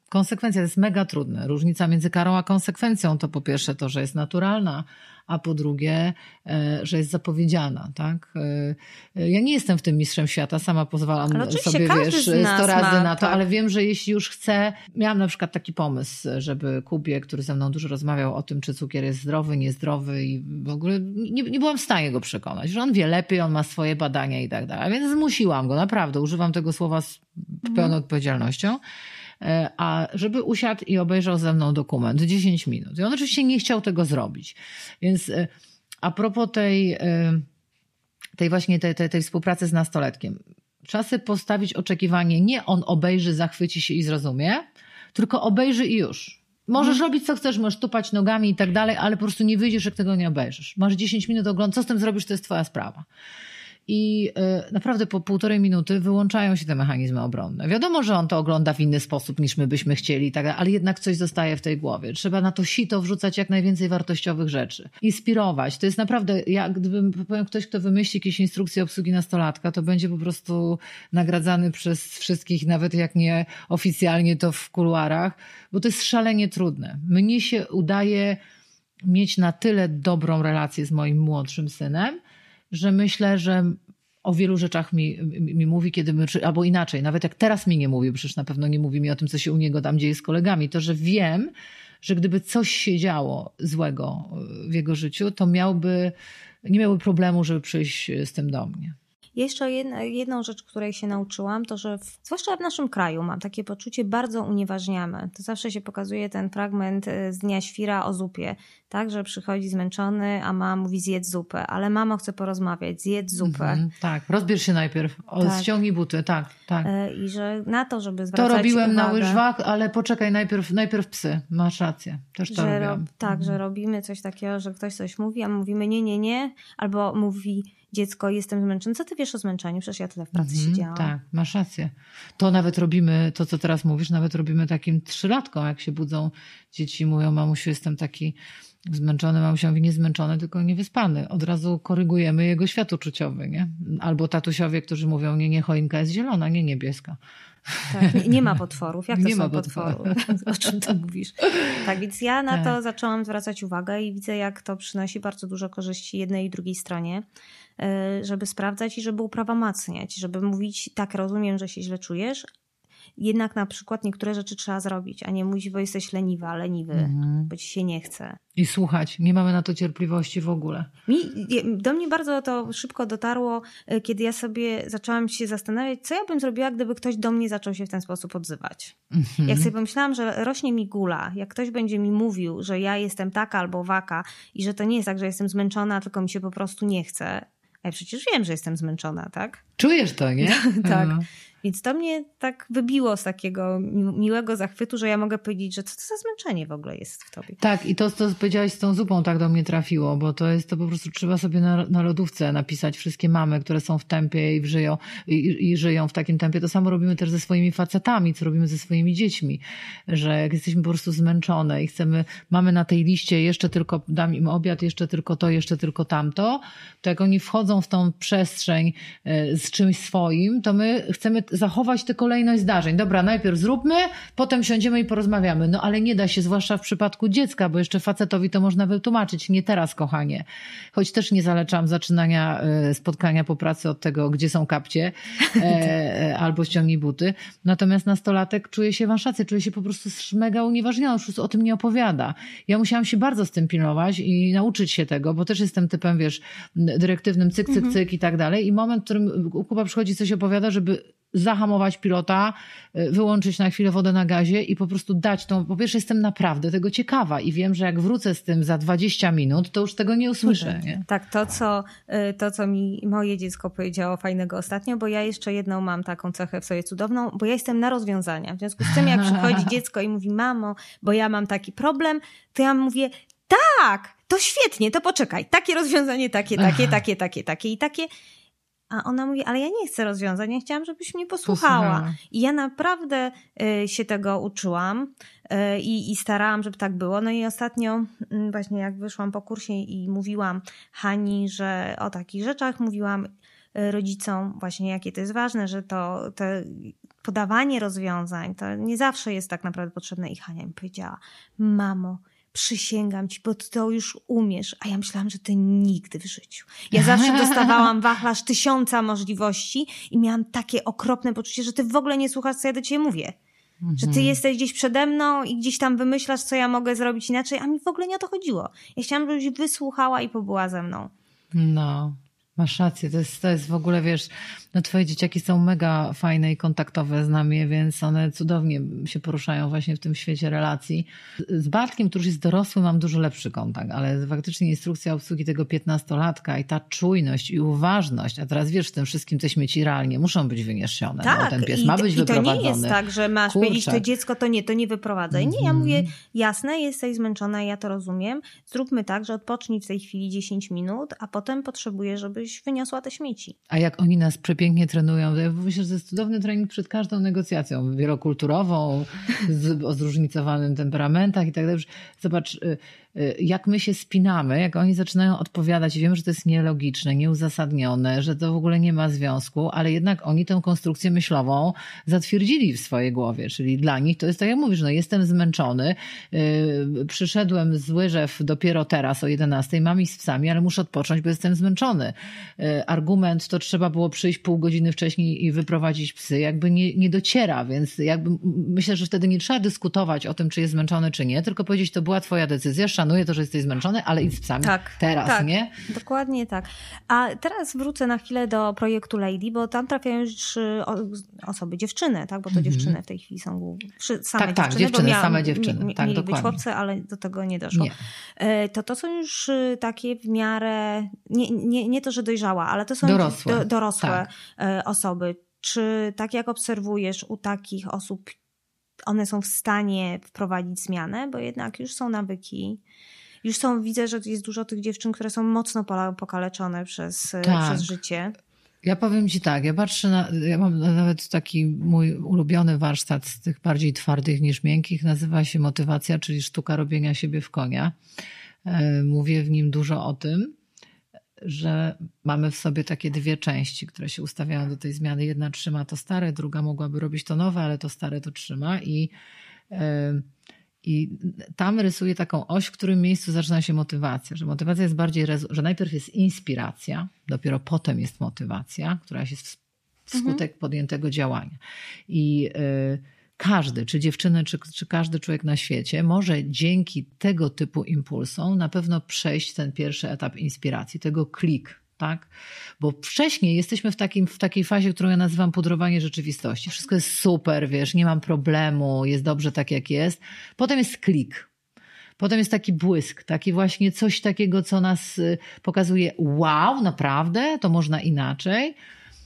Konsekwencja jest mega trudne. Różnica między karą a konsekwencją to po pierwsze to, że jest naturalna, a po drugie, e, że jest zapowiedziana, tak? E, e, ja nie jestem w tym mistrzem świata, sama pozwalam sobie, wiesz, 100 razy na to, tak. ale wiem, że jeśli już chcę, miałam na przykład taki pomysł, żeby Kubie, który ze mną dużo rozmawiał o tym, czy cukier jest zdrowy, niezdrowy i w ogóle nie, nie byłam w stanie go przekonać, że on wie lepiej, on ma swoje badania i tak dalej, więc zmusiłam go, naprawdę, używam tego słowa z pełną mhm. odpowiedzialnością. E, a żeby usiadł i obejrzał ze mną dokument 10 minut. I on oczywiście nie chciał tego zrobić. Więc e, a propos tej, e, tej właśnie tej, tej, tej współpracy z nastoletkiem. Sobie postawić oczekiwanie, nie on obejrzy, zachwyci się i zrozumie, tylko obejrzy i już. Możesz robić co chcesz, możesz tupać nogami i tak dalej, ale po prostu nie wyjdziesz, jak tego nie obejrzysz. Masz 10 minut ogląd, co z tym zrobisz, to jest twoja sprawa i e, naprawdę po półtorej minuty wyłączają się te mechanizmy obronne. Wiadomo, że on to ogląda w inny sposób niż my byśmy chcieli, tak, ale jednak coś zostaje w tej głowie. Trzeba na to sito wrzucać jak najwięcej wartościowych rzeczy. Inspirować. To jest naprawdę, ja gdybym powiem ktoś, kto wymyśli jakieś instrukcje obsługi nastolatka, to będzie po prostu nagradzany przez wszystkich, nawet jak nie oficjalnie, to w kuluarach, bo to jest szalenie trudne. Mnie się udaje mieć na tyle dobrą relację z moim młodszym synem, że myślę, że o wielu rzeczach mi, mi mówi, kiedy my, albo inaczej, nawet jak teraz mi nie mówi, przecież na pewno nie mówi mi o tym, co się u niego tam dzieje z kolegami, to że wiem, że gdyby coś się działo złego w jego życiu, to miałby, nie miałby problemu, żeby przyjść z tym do mnie. Jeszcze jedna, jedną rzecz, której się nauczyłam, to że w, zwłaszcza w naszym kraju mam takie poczucie, bardzo unieważniamy. To zawsze się pokazuje ten fragment e, z Dnia Świra o zupie, tak, że przychodzi zmęczony, a mama mówi zjedz zupę, ale mama chce porozmawiać, zjedz zupę. Mhm, tak, rozbierz się najpierw, o, tak. ściągnij buty, tak, tak. E, I że na to, żeby zwracać To robiłem uwagę, na łyżwach, ale poczekaj, najpierw, najpierw psy, masz rację, też to robiłam. tak, mhm. że robimy coś takiego, że ktoś coś mówi, a my mówimy nie, nie, nie, albo mówi dziecko, jestem zmęczony. Co ty wiesz o zmęczeniu? Przecież ja tyle w pracy mhm, siedziałam. Tak, masz rację. To nawet robimy, to co teraz mówisz, nawet robimy takim trzylatkom, jak się budzą dzieci mówią, mamusiu, jestem taki zmęczony, mamusia mówi nie zmęczony, tylko niewyspany. Od razu korygujemy jego świat uczuciowy, nie? Albo tatusiowie, którzy mówią, nie, nie, choinka jest zielona, nie niebieska. Tak, nie, nie, ma potworów. Jak to nie są potwory? o czym to mówisz? Tak, więc ja na tak. to zaczęłam zwracać uwagę i widzę, jak to przynosi bardzo dużo korzyści jednej i drugiej stronie. E, żeby sprawdzać i żeby uprawomacniać, żeby mówić, tak, rozumiem, że się źle czujesz, jednak na przykład niektóre rzeczy trzeba zrobić, a nie mówić, bo jesteś leniwa, leniwy, mhm. bo ci się nie chce. I słuchać, nie mamy na to cierpliwości w ogóle. Mi, do mnie bardzo to szybko dotarło, e, kiedy ja sobie zaczęłam się zastanawiać, co ja bym zrobiła, gdyby ktoś do mnie zaczął się w ten sposób odzywać. Mhm. Jak sobie pomyślałam, że rośnie mi gula, jak ktoś będzie mi mówił, że ja jestem taka albo waka i że to nie jest tak, że jestem zmęczona, tylko mi się po prostu nie chce, ja przecież wiem, że jestem zmęczona, tak? Czujesz to, nie? tak. No. Więc to mnie tak wybiło z takiego miłego zachwytu, że ja mogę powiedzieć, że co to za zmęczenie w ogóle jest w tobie. Tak, i to, co powiedziałaś z tą zupą, tak do mnie trafiło, bo to jest to po prostu trzeba sobie na, na lodówce napisać wszystkie mamy, które są w tempie i, żyją, i, i, żyją w takim tempie. To samo robimy też ze swoimi facetami, co robimy ze swoimi dziećmi, że jak jesteśmy po prostu zmęczone i chcemy, mamy na tej liście jeszcze tylko, dam im obiad, jeszcze tylko to, jeszcze tylko tamto, to jak oni wchodzą w tą przestrzeń e, z czymś swoim, to my chcemy zachować tę kolejność zdarzeń. Dobra, najpierw zróbmy, potem siądziemy i porozmawiamy. No ale nie da się, zwłaszcza w przypadku dziecka, bo jeszcze facetowi to można wytłumaczyć. Nie teraz, kochanie. Choć też nie zalecam zaczynania e, spotkania po pracy od tego, gdzie są kapcie e, e, albo ściągnij buty. Natomiast nastolatek czuje się, rację, czuje się po prostu mega unieważniony, już o tym nie opowiada. Ja musiałam się bardzo z tym pilnować i nauczyć się tego, bo też jestem typem, wiesz, dyrektywnym cyk, cyk, mhm. cyk i tak dalej. I moment, w którym Kuba przychodzi, coś opowiada, żeby zahamować pilota, y, wyłączyć na chwilę wodę na gazie i po prostu dać tą. Po pierwsze, jestem naprawdę tego ciekawa i wiem, że jak wrócę z tym za 20 minut, to już tego nie usłyszę. Nie? Tak, to co, y, to, co mi moje dziecko powiedziało fajnego ostatnio, bo ja jeszcze jedną mam taką cechę w sobie cudowną, bo ja jestem na rozwiązania. W związku z tym, jak przychodzi dziecko i mówi, mamo, bo ja mam taki problem, to ja mówię, tak, to świetnie, to poczekaj. Takie rozwiązanie, takie, takie, takie, takie, takie i takie. A ona mówi, ale ja nie chcę rozwiązań, ja chciałam, żebyś mnie posłuchała. posłuchała. I ja naprawdę y, się tego uczyłam y, i, starałam, żeby tak było. No i ostatnio y, właśnie jak wyszłam po kursie i mówiłam Hani, że o takich rzeczach mówiłam y, rodzicom właśnie, jakie to jest ważne, że to, to podawanie rozwiązań to nie zawsze jest tak naprawdę potrzebne. I Hania mi powiedziała, mamo, przysięgam ci, bo ty to już umiesz. A ja myślałam, że ty nigdy w życiu. Ja zawsze dostawałam wachlarz tysiąca możliwości i miałam takie okropne poczucie, że ty w ogóle nie słuchasz, co ja do ciebie mówię. Mhm. Że ty mhm. jesteś gdzieś przede mną i gdzieś tam wymyślasz, co ja mogę zrobić inaczej, a mi w ogóle nie o to chodziło. Ja chciałam, żebyś wysłuchała i pobyła ze mną. No. Masz rację, to jest, to jest w ogóle, wiesz, No twoje dzieciaki są mega fajne i kontaktowe z nami, więc one cudownie się poruszają właśnie w tym świecie relacji. Z Bartkiem, który już jest dorosły, mam dużo lepszy kontakt, ale faktycznie instrukcja obsługi tego piętnastolatka i ta czujność i uważność, a teraz wiesz, w tym wszystkim te śmieci realnie muszą być wyniesione. Tak, no, ten pies i, ma być i wyprowadzony. to nie jest tak, że masz Kurczak. powiedzieć to dziecko, to nie, to nie wyprowadzaj. Nie, ja Mhm. mówię, jasne, jesteś zmęczona, ja to rozumiem. Zróbmy tak, że odpocznij w tej chwili 10 minut, a potem potrzebuję, żebyś wyniosła te śmieci. A jak oni nas przepięknie trenują, to ja myślę, że to jest cudowny trening przed każdą negocjacją wielokulturową, z, o zróżnicowanym temperamentach i tak dalej. Zobacz, y, jak my się spinamy, jak oni zaczynają odpowiadać, wiem, że to jest nielogiczne, nieuzasadnione, że to w ogóle nie ma związku, ale jednak oni tę konstrukcję myślową zatwierdzili w swojej głowie, czyli dla nich to jest tak jak mówisz, no jestem zmęczony, yy, przyszedłem z łyżew dopiero teraz o 11, mam iść z psami, ale muszę odpocząć, bo jestem zmęczony. Yy, argument to trzeba było przyjść pół godziny wcześniej i wyprowadzić psy, jakby nie, nie dociera, więc jakby myślę, że wtedy nie trzeba dyskutować o tym, czy jest zmęczony, czy nie, tylko powiedzieć, to była twoja decyzja, szanuję to, że jesteś zmęczony, ale idź z psami Tak, teraz, tak. nie? Dokładnie tak. A teraz wrócę na chwilę do projektu Lady, bo tam trafiają już y, osoby, dziewczyny, tak? Bo to Mhm. dziewczyny w tej chwili są same Tak, tak, dziewczyny. dziewczyny, bo miałam- same dziewczyny. mi- Tak, mieli być dokładnie. chłopcy, ale do tego nie doszło. Nie. E, To to są już y, takie w miarę, nie, nie, nie to, że dojrzałe, ale to są Dorosłe. do, dorosłe Tak. e, osoby. Czy tak jak obserwujesz u takich osób, one są w stanie wprowadzić zmianę, bo jednak już są nawyki. Już są, widzę, że jest dużo tych dziewczyn, które są mocno pokaleczone przez, e, Tak. przez życie. Ja powiem ci tak, ja patrzę na, ja mam nawet taki mój ulubiony warsztat z tych bardziej twardych niż miękkich, nazywa się motywacja, czyli sztuka robienia siebie w konia. E, Mówię w nim dużo o tym, że mamy w sobie takie dwie części, które się ustawiają do tej zmiany. Jedna trzyma to stare, druga mogłaby robić to nowe, ale to stare to trzyma i e, i tam rysuję taką oś, w którym miejscu zaczyna się motywacja. Że motywacja jest bardziej, że najpierw jest inspiracja, dopiero potem jest motywacja, która jest w- wskutek podjętego działania. I y, każdy, czy dziewczyny, czy, czy każdy człowiek na świecie może dzięki tego typu impulsom na pewno przejść ten pierwszy etap inspiracji, tego klik. Tak? Bo wcześniej jesteśmy w, takim, w takiej fazie, którą ja nazywam pudrowanie rzeczywistości. Wszystko jest super, wiesz, nie mam problemu, jest dobrze tak, jak jest. Potem jest klik. Potem jest taki błysk, taki właśnie coś takiego, co nas y, pokazuje, wow, naprawdę, to można inaczej.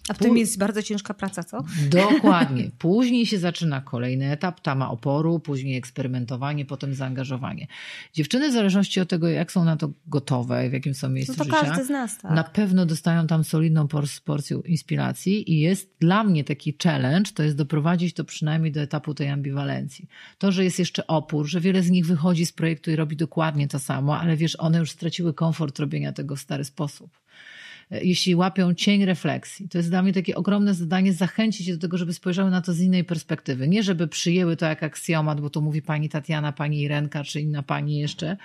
A w tym jest bardzo ciężka praca, co? Dokładnie. Później się zaczyna kolejny etap, tama oporu, później eksperymentowanie, potem zaangażowanie. Dziewczyny w zależności od tego, jak są na to gotowe, w jakim są miejscu No to życia, każdy z nas, tak. na pewno dostają tam solidną por- porcję inspiracji i jest dla mnie taki challenge, to jest doprowadzić to przynajmniej do etapu tej ambiwalencji. To, że jest jeszcze opór, że wiele z nich wychodzi z projektu i robi dokładnie to samo, ale wiesz, one już straciły komfort robienia tego w stary sposób jeśli łapią cień refleksji. To jest dla mnie takie ogromne zadanie zachęcić je do tego, żeby spojrzały na to z innej perspektywy. Nie żeby przyjęły to jak aksjomat, bo to mówi pani Tatiana, pani Irenka, czy inna pani jeszcze,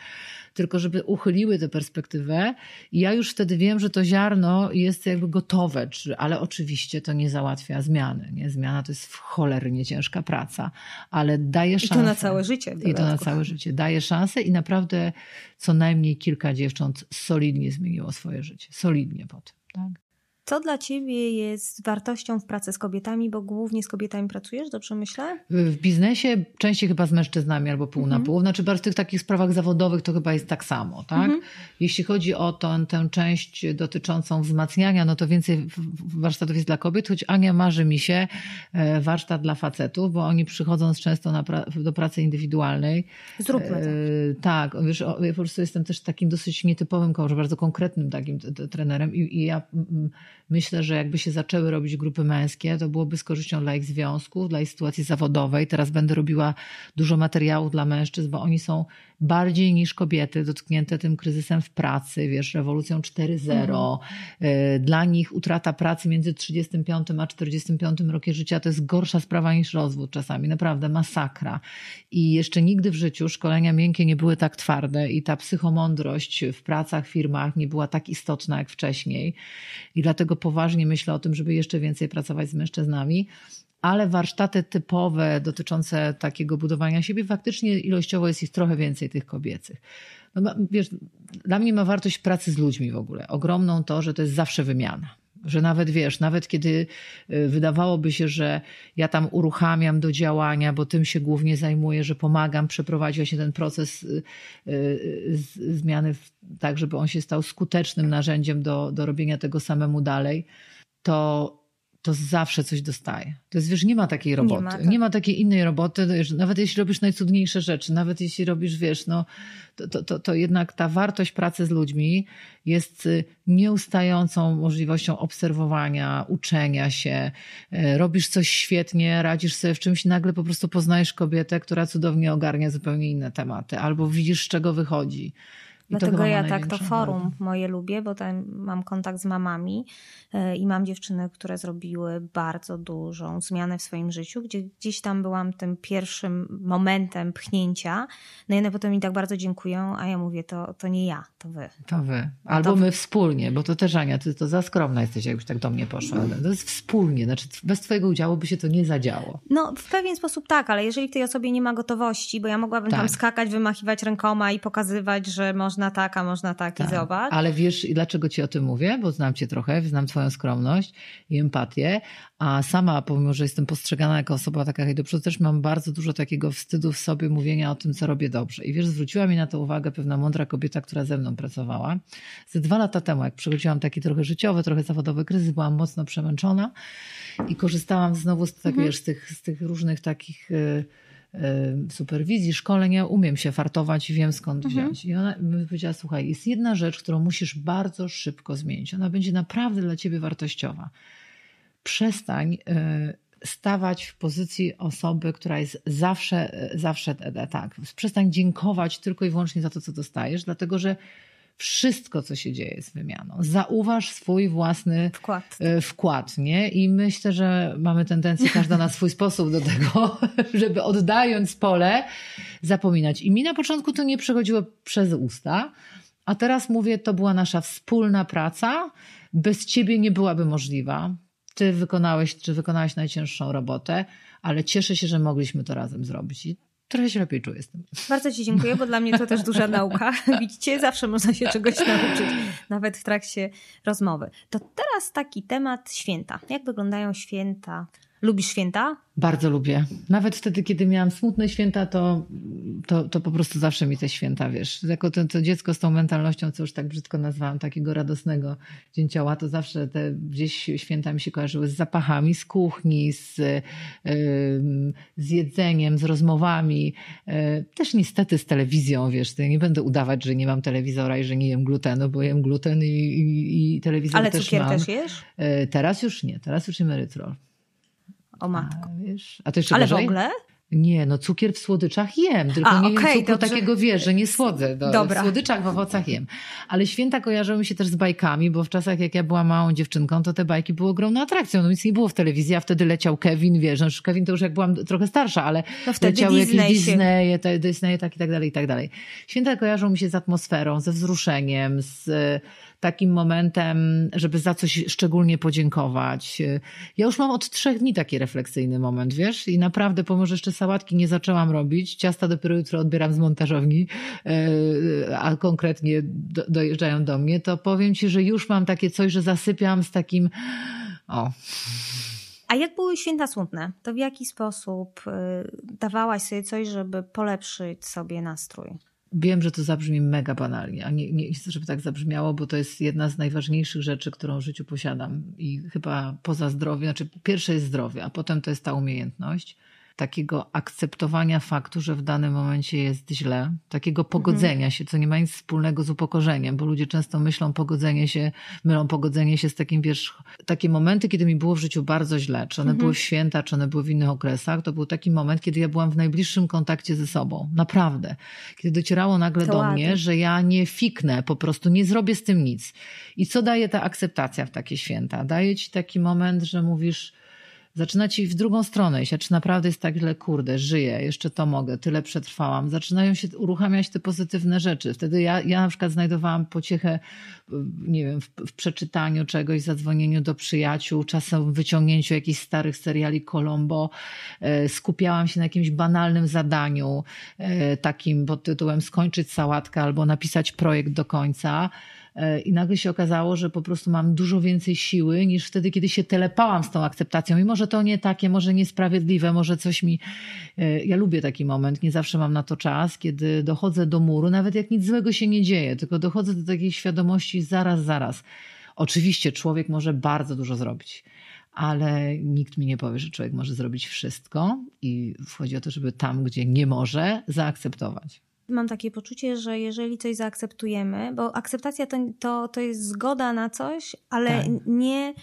tylko żeby uchyliły tę perspektywę i ja już wtedy wiem, że to ziarno jest jakby gotowe, czy, ale oczywiście to nie załatwia zmiany. Nie? Zmiana to jest cholernie ciężka praca, ale daje I szansę. to na całe życie. I to na całe życie. Daje szansę i naprawdę co najmniej kilka dziewcząt solidnie zmieniło swoje życie. Solidnie po tym. Tak? Co dla ciebie jest wartością w pracy z kobietami, bo głównie z kobietami pracujesz, dobrze myślę? W biznesie częściej chyba z mężczyznami albo pół Mhm. na pół. Znaczy w tych takich sprawach zawodowych to chyba jest tak samo, tak? Mhm. Jeśli chodzi o tą, tę część dotyczącą wzmacniania, no to więcej warsztatów jest dla kobiet, choć Ania marzy mi się e, warsztat dla facetów, bo oni przychodząc często na pra- do pracy indywidualnej. Zróbmy. E, tak, wiesz, o, ja po prostu jestem też takim dosyć nietypowym, może bardzo konkretnym takim trenerem i, i ja myślę, że jakby się zaczęły robić grupy męskie, to byłoby z korzyścią dla ich związków, dla ich sytuacji zawodowej. Teraz będę robiła dużo materiałów dla mężczyzn, bo oni są bardziej niż kobiety dotknięte tym kryzysem w pracy, wiesz, rewolucją 4.0. E, Dla nich utrata pracy między 35 a 45 rokiem życia to jest gorsza sprawa niż rozwód czasami, naprawdę masakra. I jeszcze nigdy w życiu szkolenia miękkie nie były tak twarde i ta psychomądrość w pracach, firmach nie była tak istotna jak wcześniej. I dlatego poważnie myślę o tym, żeby jeszcze więcej pracować z mężczyznami. Ale warsztaty typowe dotyczące takiego budowania siebie, faktycznie ilościowo jest ich trochę więcej tych kobiecych. No, wiesz, dla mnie ma wartość pracy z ludźmi w ogóle. Ogromną to, że to jest zawsze wymiana. Że nawet wiesz, nawet kiedy y, wydawałoby się, że ja tam uruchamiam do działania, bo tym się głównie zajmuję, że pomagam przeprowadzić właśnie ten proces y, y, zmiany tak, żeby on się stał skutecznym narzędziem do, do robienia tego samemu dalej, to to zawsze coś dostaje. To jest, wiesz, nie ma takiej roboty. Nie ma, tak. nie ma takiej innej roboty, nawet jeśli robisz najcudniejsze rzeczy, nawet jeśli robisz, wiesz, no, to, to, to jednak ta wartość pracy z ludźmi jest y, nieustającą możliwością obserwowania, uczenia się. Y, robisz coś świetnie, radzisz sobie w czymś, nagle po prostu poznajesz kobietę, która cudownie ogarnia zupełnie inne tematy, albo widzisz, z czego wychodzi. Dlatego ja tak to forum moje lubię, bo tam mam kontakt z mamami e, i mam dziewczyny, które zrobiły bardzo dużą zmianę w swoim życiu, gdzie gdzieś tam byłam tym pierwszym momentem pchnięcia. No i one potem mi tak bardzo dziękują, a ja mówię, to, to nie ja, to wy. To wy. Albo to my wspólnie, bo to też Ania, ty to za skromna jesteś, jakbyś tak do mnie poszła. To jest wspólnie, znaczy bez twojego udziału by się to nie zadziało. No w pewien sposób tak, ale jeżeli w tej osobie nie ma gotowości, bo ja mogłabym tak. tam skakać, wymachiwać rękoma i pokazywać, że można można tak, a można tak, tak. i zobacz. Ale wiesz, dlaczego ci o tym mówię? Bo znam cię trochę, znam twoją skromność i empatię, a sama, pomimo, że jestem postrzegana jako osoba taka hej do przodu, też mam bardzo dużo takiego wstydu w sobie mówienia o tym, co robię dobrze. I wiesz, zwróciła mi na to uwagę pewna mądra kobieta, która ze mną pracowała. Ze dwa lata temu, jak przechodziłam taki trochę życiowy, trochę zawodowy kryzys, byłam mocno przemęczona i korzystałam znowu z, tak, mhm. wiesz, z, tych, z tych różnych takich... Yy, superwizji, szkolenia, umiem się fartować i wiem skąd mhm. wziąć. I ona mi powiedziała, słuchaj, jest jedna rzecz, którą musisz bardzo szybko zmienić. Ona będzie naprawdę dla ciebie wartościowa. Przestań e, stawać w pozycji osoby, która jest zawsze, zawsze tak. Przestań dziękować tylko i wyłącznie za to, co dostajesz, dlatego że wszystko, co się dzieje z wymianą. Zauważ swój własny wkład. E, wkład nie? I myślę, że mamy tendencję każda na swój sposób do tego, żeby oddając pole, zapominać. I mi na początku to nie przechodziło przez usta, a teraz mówię, to była nasza wspólna praca. Bez ciebie nie byłaby możliwa. Ty wykonałeś, czy wykonałeś najcięższą robotę, ale cieszę się, że mogliśmy to razem zrobić. I trochę się lepiej czuję z tym. Bardzo Ci dziękuję, bo dla mnie to też duża nauka. Widzicie, zawsze można się czegoś nauczyć, nawet w trakcie rozmowy. To teraz taki temat święta. Jak wyglądają święta Lubisz święta? Bardzo lubię. Nawet wtedy, kiedy miałam smutne święta, to, to, to po prostu zawsze mi te święta, wiesz, jako to, to dziecko z tą mentalnością, co już tak brzydko nazwałam, takiego radosnego dzięcioła, to zawsze te gdzieś święta mi się kojarzyły z zapachami, z kuchni, z, yy, z jedzeniem, z rozmowami. Yy, też niestety z telewizją, wiesz, ja nie będę udawać, że nie mam telewizora i że nie jem glutenu, bo jem gluten i, i, i telewizor Ale też cukier mam. też jesz? Yy, teraz już nie, teraz już jem erytrol. O matko. A, wiesz? A to jeszcze Ale gorzej? w ogóle? Nie, no cukier w słodyczach jem, tylko A, nie okay, jem cukru dobrze. takiego, wiesz, że nie słodzę. Do, Dobra. W słodyczach, w owocach jem. Ale święta kojarzyły mi się też z bajkami, bo w czasach jak ja byłam małą dziewczynką, to te bajki były ogromną atrakcją. No nic nie było w telewizji, a wtedy leciał Kevin, wiesz, no Kevin to już jak byłam trochę starsza, ale no wtedy leciały Disney jakieś Disney, te, Disney, tak i tak dalej, i tak dalej. Święta kojarzą mi się z atmosferą, ze wzruszeniem, z takim momentem, żeby za coś szczególnie podziękować. Ja już mam od trzech dni taki refleksyjny moment, wiesz? I naprawdę, pomimo, że jeszcze sałatki nie zaczęłam robić, ciasta dopiero jutro odbieram z montażowni, e, a konkretnie dojeżdżają do mnie, to powiem ci, że już mam takie coś, że zasypiam z takim o... A jak były święta smutne? To w jaki sposób y, dawałaś sobie coś, żeby polepszyć sobie nastrój? Wiem, że to zabrzmi mega banalnie, a nie, nie chcę, żeby tak zabrzmiało, bo to jest jedna z najważniejszych rzeczy, którą w życiu posiadam. I chyba poza zdrowiem, znaczy pierwsze jest zdrowie, a potem to jest ta umiejętność takiego akceptowania faktu, że w danym momencie jest źle, takiego pogodzenia mhm. się, co nie ma nic wspólnego z upokorzeniem, bo ludzie często myślą pogodzenie się, mylą pogodzenie się z takim, wiesz, takie momenty, kiedy mi było w życiu bardzo źle, czy one mhm. były w święta, czy one były w innych okresach, to był taki moment, kiedy ja byłam w najbliższym kontakcie ze sobą, naprawdę. Kiedy docierało nagle to do ładnie. mnie, że ja nie fiknę, po prostu nie zrobię z tym nic. I co daje ta akceptacja w takie święta? Daje ci taki moment, że mówisz, zaczyna ci w drugą stronę iść, a czy naprawdę jest tak źle, kurde, żyję, jeszcze to mogę, tyle przetrwałam. Zaczynają się uruchamiać te pozytywne rzeczy. Wtedy ja, ja na przykład znajdowałam pociechę, nie wiem, w, w przeczytaniu czegoś, zadzwonieniu do przyjaciół, czasem wyciągnięciu jakichś starych seriali Colombo. E, skupiałam się na jakimś banalnym zadaniu, e, takim pod tytułem skończyć sałatkę albo napisać projekt do końca I nagle się okazało, że po prostu mam dużo więcej siły niż wtedy, kiedy się telepałam z tą akceptacją. I może to nie takie, może niesprawiedliwe, może coś mi. E, ja lubię taki moment, nie zawsze mam na to czas, kiedy dochodzę do muru, nawet jak nic złego się nie dzieje, tylko dochodzę do takiej świadomości zaraz, zaraz. Oczywiście człowiek może bardzo dużo zrobić ale nikt mi nie powie, że człowiek może zrobić wszystko i chodzi o to, żeby tam, gdzie nie może, zaakceptować. Mam takie poczucie, że jeżeli coś zaakceptujemy, bo akceptacja to, to, to jest zgoda na coś, ale tak. nie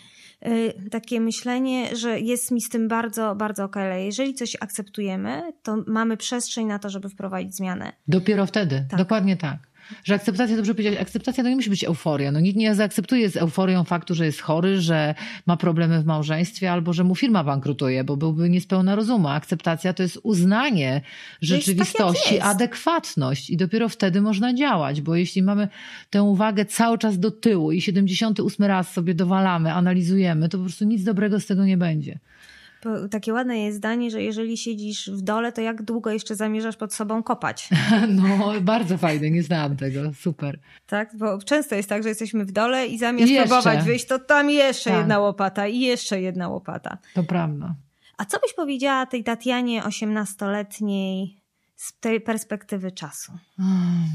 y, takie myślenie, że jest mi z tym bardzo, bardzo okej. Okay. Jeżeli coś akceptujemy, to mamy przestrzeń na to, żeby wprowadzić zmianę. Dopiero wtedy, tak. dokładnie tak. Że akceptacja, dobrze powiedzieć, akceptacja to nie musi być euforia. No nikt nie zaakceptuje z euforią faktu, że jest chory, że ma problemy w małżeństwie albo że mu firma bankrutuje, bo byłby niespełna rozumu. Akceptacja to jest uznanie rzeczywistości, tak adekwatność i dopiero wtedy można działać, bo jeśli mamy tę uwagę cały czas do tyłu i 78 raz sobie dowalamy, analizujemy, to po prostu nic dobrego z tego nie będzie takie ładne jest zdanie, że jeżeli siedzisz w dole, to jak długo jeszcze zamierzasz pod sobą kopać? No, bardzo fajne, nie znałam tego, super. Tak, bo często jest tak, że jesteśmy w dole i zamiast jeszcze. próbować wyjść, to tam jeszcze tak. jedna łopata i jeszcze jedna łopata. To prawda. A co byś powiedziała tej Tatianie osiemnastoletniej z tej perspektywy czasu? Hmm.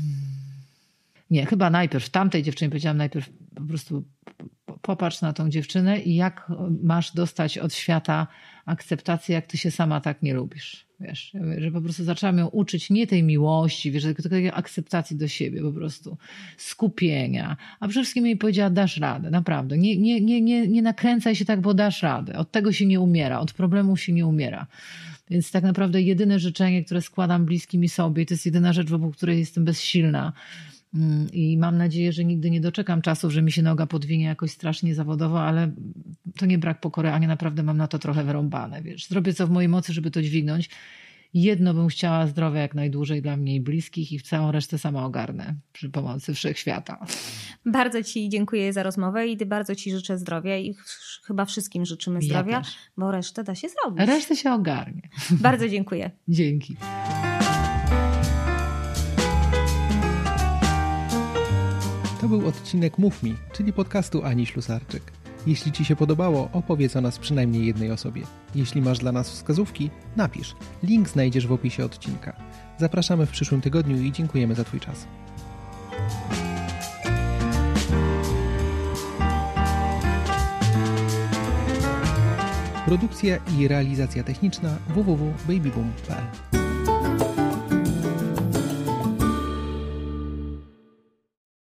Nie, chyba najpierw tamtej dziewczynie powiedziałam najpierw po prostu popatrz na tą dziewczynę i jak masz dostać od świata akceptację, jak ty się sama tak nie lubisz. Wiesz, że po prostu zaczęłam ją uczyć nie tej miłości, wiesz, tylko takiej akceptacji do siebie po prostu, skupienia. A przede wszystkim jej powiedziała, dasz radę, naprawdę. Nie, nie, nie, nie, nie nakręcaj się tak, bo dasz radę. Od tego się nie umiera, od problemów się nie umiera. Więc tak naprawdę jedyne życzenie, które składam bliskim mi sobie, to jest jedyna rzecz, wokół której jestem bezsilna I mam nadzieję, że nigdy nie doczekam czasów, że mi się noga podwinie jakoś strasznie zawodowo, ale to nie brak pokory, a nie naprawdę mam na to trochę wyrąbane. Wiesz, zrobię co w mojej mocy, żeby to dźwignąć. Jedno bym chciała zdrowia jak najdłużej dla mnie i bliskich i całą resztę sama ogarnę przy pomocy wszechświata. Bardzo Ci dziękuję za rozmowę i bardzo Ci życzę zdrowia i chyba wszystkim życzymy zdrowia, ja bo resztę da się zrobić. Resztę się ogarnie. Bardzo dziękuję. Dzięki. To był odcinek Mów Mi, czyli podcastu Ani Ślusarczyk. Jeśli Ci się podobało, opowiedz o nas przynajmniej jednej osobie. Jeśli masz dla nas wskazówki, napisz. Link znajdziesz w opisie odcinka. Zapraszamy w przyszłym tygodniu i dziękujemy za Twój czas. Produkcja i realizacja techniczna www.babyboom.pl